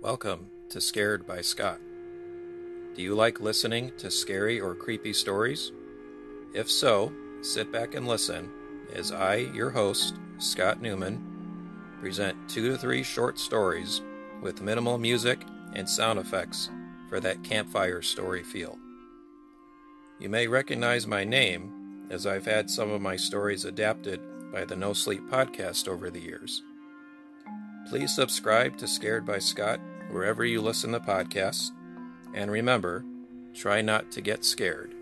Welcome to Scared by Scott. Do you like listening to scary or creepy stories? If so, sit back and listen as I, your host, Scott Newman, present two to three short stories with minimal music and sound effects for that campfire story feel. You may recognize my name as I've had some of my stories adapted by the No Sleep podcast over the years. Please subscribe to Scared by Scott wherever you listen to podcasts, and remember, try not to get scared.